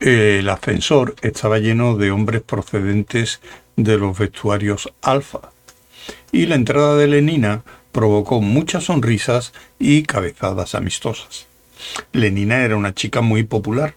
El ascensor estaba lleno de hombres procedentes de los vestuarios alfa, y la entrada de Lenina provocó muchas sonrisas y cabezadas amistosas. Lenina era una chica muy popular,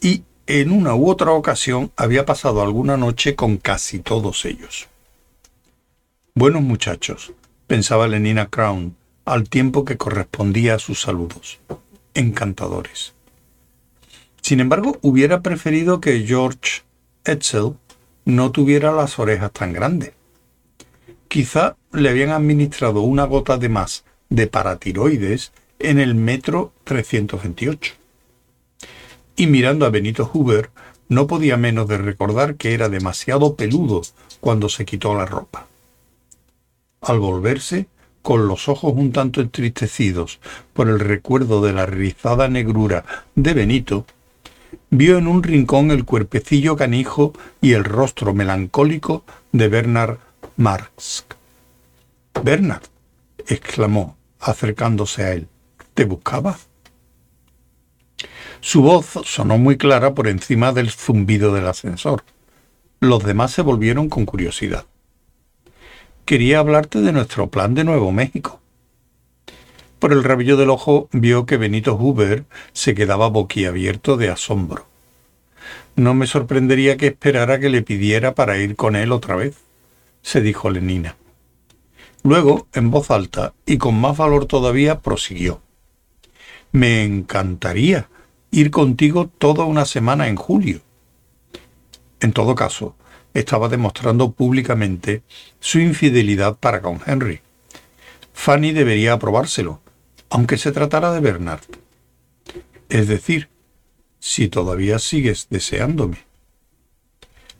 y en una u otra ocasión había pasado alguna noche con casi todos ellos. Buenos muchachos, pensaba Lenina Crown, al tiempo que correspondía a sus saludos. Encantadores. Sin embargo, hubiera preferido que George Etzel no tuviera las orejas tan grandes. Quizá le habían administrado una gota de más de paratiroides en el metro 328. Y mirando a Benito Hoover, no podía menos de recordar que era demasiado peludo cuando se quitó la ropa. Al volverse, con los ojos un tanto entristecidos por el recuerdo de la rizada negrura de Benito, vio en un rincón el cuerpecillo canijo y el rostro melancólico de Bernard Marx. Bernard, exclamó, acercándose a él, ¿te buscaba? Su voz sonó muy clara por encima del zumbido del ascensor. Los demás se volvieron con curiosidad. Quería hablarte de nuestro plan de Nuevo México. Por el rabillo del ojo vio que Benito Huber se quedaba boquiabierto de asombro. No me sorprendería que esperara que le pidiera para ir con él otra vez, se dijo Lenina. Luego, en voz alta y con más valor todavía, prosiguió. Me encantaría ir contigo toda una semana en julio. En todo caso, estaba demostrando públicamente su infidelidad para con Henry. Fanny debería aprobárselo, aunque se tratara de Bernard. Es decir, si todavía sigues deseándome.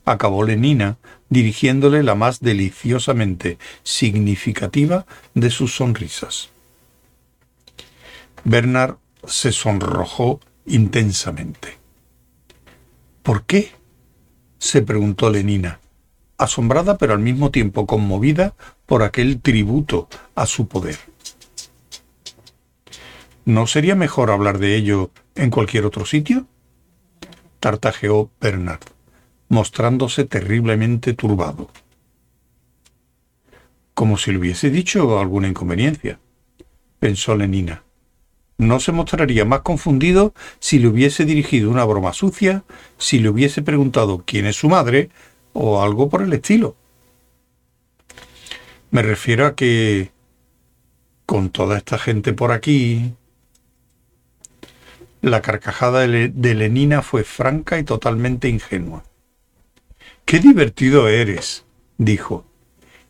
Acabó Lenina dirigiéndole la más deliciosamente significativa de sus sonrisas. Bernard se sonrojó intensamente. ¿Por qué? se preguntó Lenina, asombrada pero al mismo tiempo conmovida por aquel tributo a su poder. ¿No sería mejor hablar de ello en cualquier otro sitio? tartajeó Bernard, mostrándose terriblemente turbado. Como si le hubiese dicho alguna inconveniencia, pensó Lenina. No se mostraría más confundido si le hubiese dirigido una broma sucia, si le hubiese preguntado quién es su madre o algo por el estilo. Me refiero a que con toda esta gente por aquí, la carcajada de Lenina fue franca y totalmente ingenua. ¡Qué divertido eres! dijo,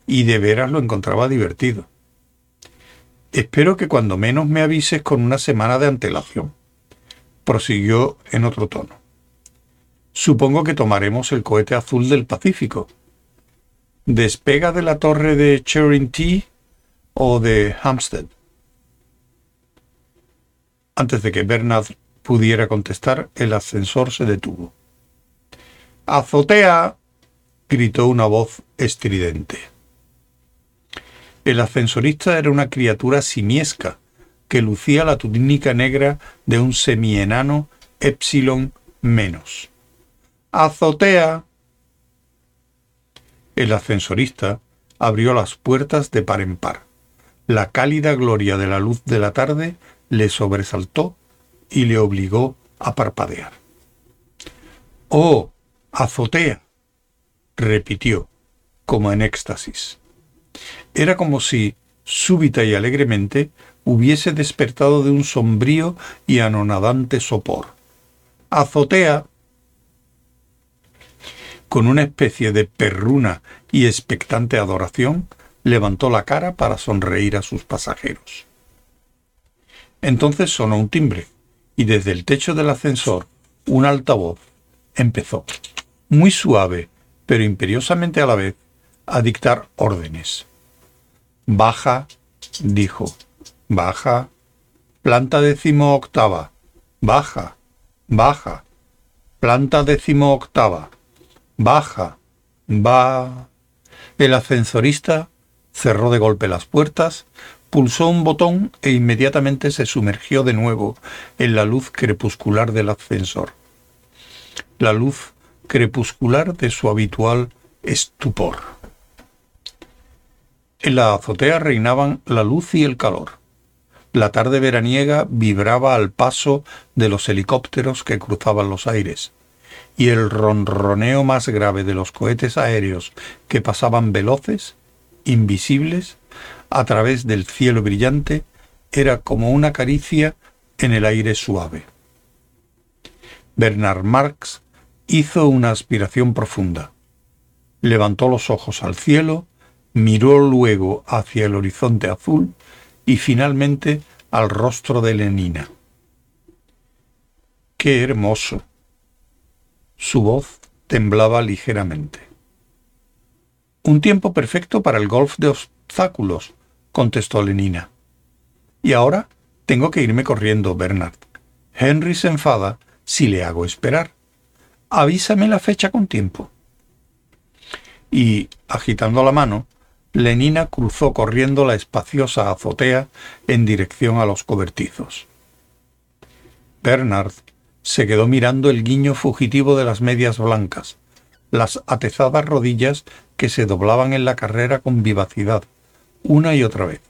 y de veras lo encontraba divertido. Espero que cuando menos me avises con una semana de antelación. Prosiguió en otro tono. Supongo que tomaremos el cohete azul del Pacífico. ¿Despega de la torre de Charity o de Hampstead? Antes de que Bernard pudiera contestar, el ascensor se detuvo. ¡Azotea! gritó una voz estridente. El ascensorista era una criatura simiesca que lucía la túnica negra de un semienano epsilon menos. ¡Azotea! El ascensorista abrió las puertas de par en par. La cálida gloria de la luz de la tarde le sobresaltó y le obligó a parpadear. ¡Oh! azotea, repitió, como en éxtasis. Era como si, súbita y alegremente, hubiese despertado de un sombrío y anonadante sopor. ¡Azotea! Con una especie de perruna y expectante adoración, levantó la cara para sonreír a sus pasajeros. Entonces sonó un timbre, y desde el techo del ascensor, un altavoz empezó, muy suave, pero imperiosamente a la vez, a dictar órdenes. Baja, dijo, baja, planta décimo octava, baja, baja, planta décimo octava, baja, va. El ascensorista cerró de golpe las puertas, Pulsó un botón e inmediatamente se sumergió de nuevo en la luz crepuscular del ascensor. la luz crepuscular de su habitual estupor. En la azotea reinaban la luz y el calor. La tarde veraniega vibraba al paso de los helicópteros que cruzaban los aires, y el ronroneo más grave de los cohetes aéreos que pasaban veloces, invisibles, a través del cielo brillante, era como una caricia en el aire suave. Bernard Marx hizo una aspiración profunda. Levantó los ojos al cielo, miró luego hacia el horizonte azul y finalmente al rostro de Lenina. ¡Qué hermoso! Su voz temblaba ligeramente. Un tiempo perfecto para el golf de obstáculos, contestó Lenina. Y ahora tengo que irme corriendo, Bernard. Henry se enfada si le hago esperar. Avísame la fecha con tiempo. Y, agitando la mano, Lenina cruzó corriendo la espaciosa azotea en dirección a los cobertizos. Bernard se quedó mirando el guiño fugitivo de las medias blancas, las atezadas rodillas que se doblaban en la carrera con vivacidad, una y otra vez,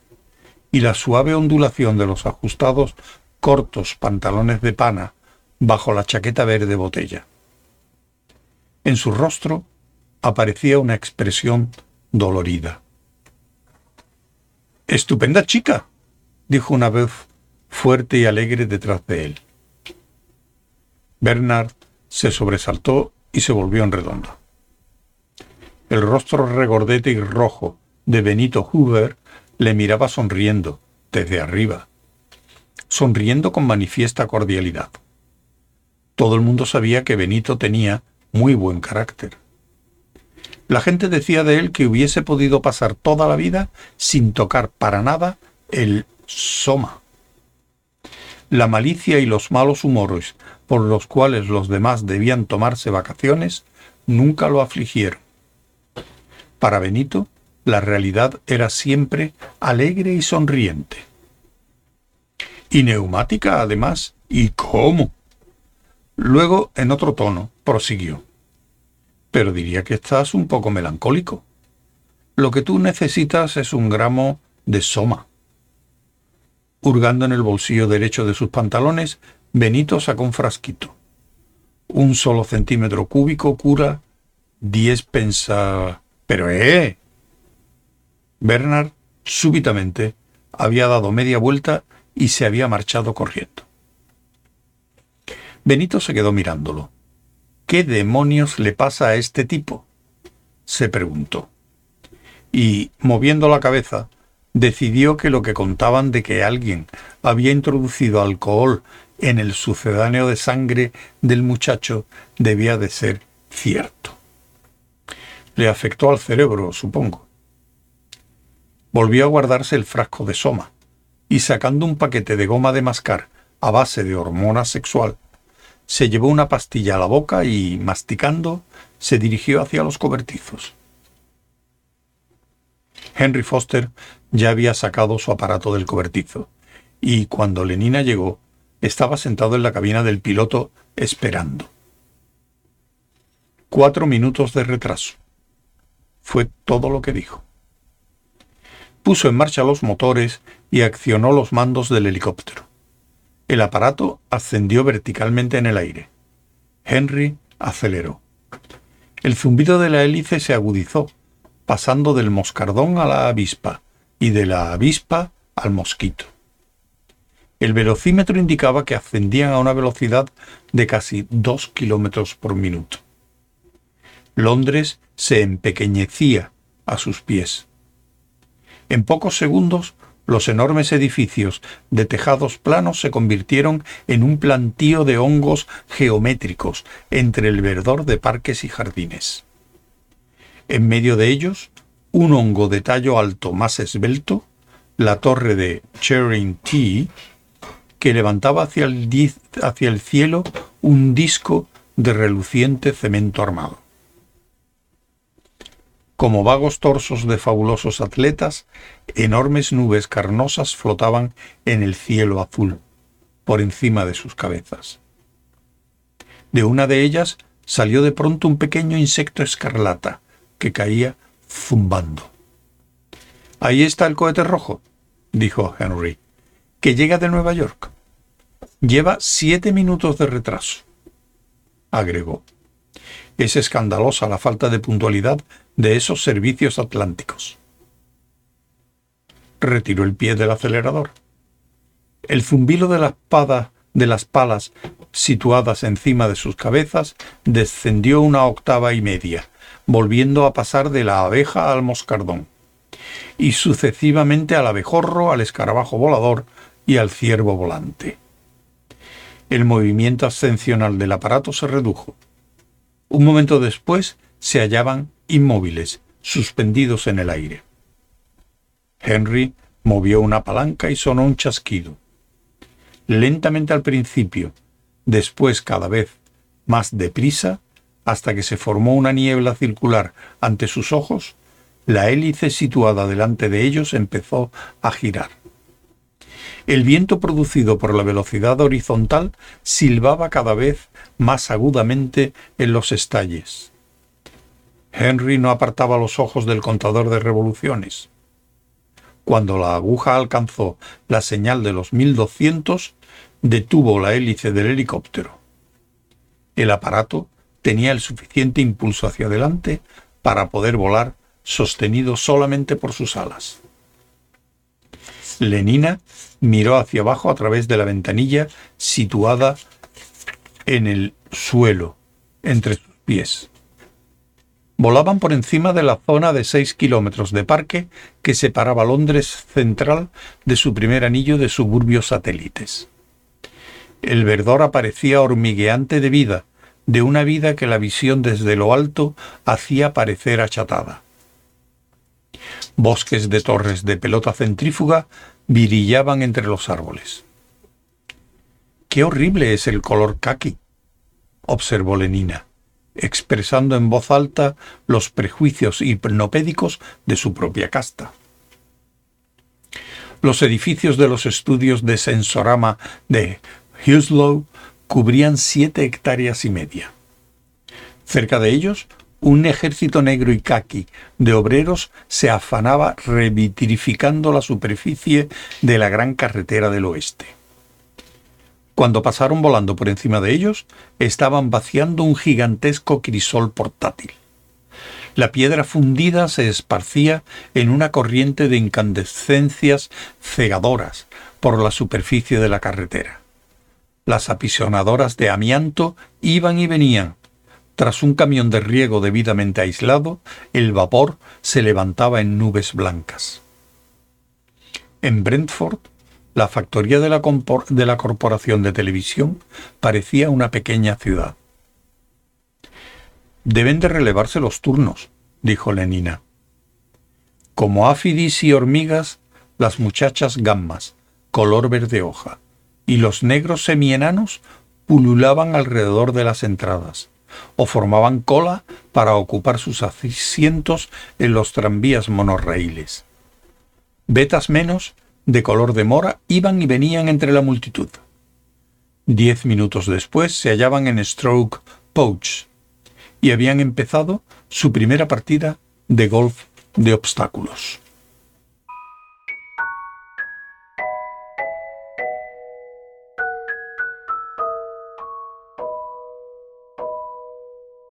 y la suave ondulación de los ajustados cortos pantalones de pana bajo la chaqueta verde botella. En su rostro aparecía una expresión dolorida. Estupenda chica, dijo una voz fuerte y alegre detrás de él. Bernard se sobresaltó y se volvió en redondo. El rostro regordete y rojo de Benito Hoover le miraba sonriendo, desde arriba, sonriendo con manifiesta cordialidad. Todo el mundo sabía que Benito tenía muy buen carácter. La gente decía de él que hubiese podido pasar toda la vida sin tocar para nada el soma. La malicia y los malos humores por los cuales los demás debían tomarse vacaciones nunca lo afligieron. Para Benito, la realidad era siempre alegre y sonriente. Y neumática, además. ¿Y cómo? Luego, en otro tono, prosiguió pero diría que estás un poco melancólico. Lo que tú necesitas es un gramo de soma. Hurgando en el bolsillo derecho de sus pantalones, Benito sacó un frasquito. Un solo centímetro cúbico cura diez pensa... Pero eh. Bernard súbitamente había dado media vuelta y se había marchado corriendo. Benito se quedó mirándolo. ¿Qué demonios le pasa a este tipo? se preguntó. Y, moviendo la cabeza, decidió que lo que contaban de que alguien había introducido alcohol en el sucedáneo de sangre del muchacho debía de ser cierto. Le afectó al cerebro, supongo. Volvió a guardarse el frasco de soma, y sacando un paquete de goma de mascar a base de hormona sexual, se llevó una pastilla a la boca y, masticando, se dirigió hacia los cobertizos. Henry Foster ya había sacado su aparato del cobertizo, y cuando Lenina llegó, estaba sentado en la cabina del piloto esperando. Cuatro minutos de retraso. Fue todo lo que dijo. Puso en marcha los motores y accionó los mandos del helicóptero. El aparato ascendió verticalmente en el aire. Henry aceleró. El zumbido de la hélice se agudizó, pasando del moscardón a la avispa y de la avispa al mosquito. El velocímetro indicaba que ascendían a una velocidad de casi dos kilómetros por minuto. Londres se empequeñecía a sus pies. En pocos segundos los enormes edificios de tejados planos se convirtieron en un plantío de hongos geométricos entre el verdor de parques y jardines. En medio de ellos, un hongo de tallo alto más esbelto, la torre de Charing T, que levantaba hacia el cielo un disco de reluciente cemento armado. Como vagos torsos de fabulosos atletas, enormes nubes carnosas flotaban en el cielo azul, por encima de sus cabezas. De una de ellas salió de pronto un pequeño insecto escarlata que caía zumbando. Ahí está el cohete rojo, dijo Henry, que llega de Nueva York. Lleva siete minutos de retraso, agregó. Es escandalosa la falta de puntualidad de esos servicios atlánticos. Retiró el pie del acelerador. El zumbilo de la espada de las palas situadas encima de sus cabezas descendió una octava y media, volviendo a pasar de la abeja al moscardón, y sucesivamente al abejorro, al escarabajo volador y al ciervo volante. El movimiento ascensional del aparato se redujo. Un momento después se hallaban inmóviles, suspendidos en el aire. Henry movió una palanca y sonó un chasquido. Lentamente al principio, después cada vez más deprisa, hasta que se formó una niebla circular ante sus ojos, la hélice situada delante de ellos empezó a girar. El viento producido por la velocidad horizontal silbaba cada vez más agudamente en los estalles. Henry no apartaba los ojos del contador de revoluciones. Cuando la aguja alcanzó la señal de los 1200, detuvo la hélice del helicóptero. El aparato tenía el suficiente impulso hacia adelante para poder volar sostenido solamente por sus alas. Lenina miró hacia abajo a través de la ventanilla situada en el suelo, entre sus pies. Volaban por encima de la zona de seis kilómetros de parque que separaba Londres central de su primer anillo de suburbios satélites. El verdor aparecía hormigueante de vida, de una vida que la visión desde lo alto hacía parecer achatada. Bosques de torres de pelota centrífuga virillaban entre los árboles. Qué horrible es el color caqui, observó Lenina, expresando en voz alta los prejuicios hipnopédicos de su propia casta. Los edificios de los estudios de sensorama de Huslow cubrían siete hectáreas y media. Cerca de ellos, un ejército negro y caqui de obreros se afanaba revitrificando la superficie de la gran carretera del oeste. Cuando pasaron volando por encima de ellos, estaban vaciando un gigantesco crisol portátil. La piedra fundida se esparcía en una corriente de incandescencias cegadoras por la superficie de la carretera. Las apisonadoras de amianto iban y venían. Tras un camión de riego debidamente aislado, el vapor se levantaba en nubes blancas. En Brentford, la factoría de la, corporación de televisión parecía una pequeña ciudad. Deben de relevarse los turnos, dijo Lenina. Como áfidis y hormigas, las muchachas gammas, color verde hoja y los negros semienanos pululaban alrededor de las entradas o formaban cola para ocupar sus asientos en los tranvías monorraíles. Betas menos, de color de mora, iban y venían entre la multitud. Diez minutos después se hallaban en Stroke Pouch y habían empezado su primera partida de golf de obstáculos.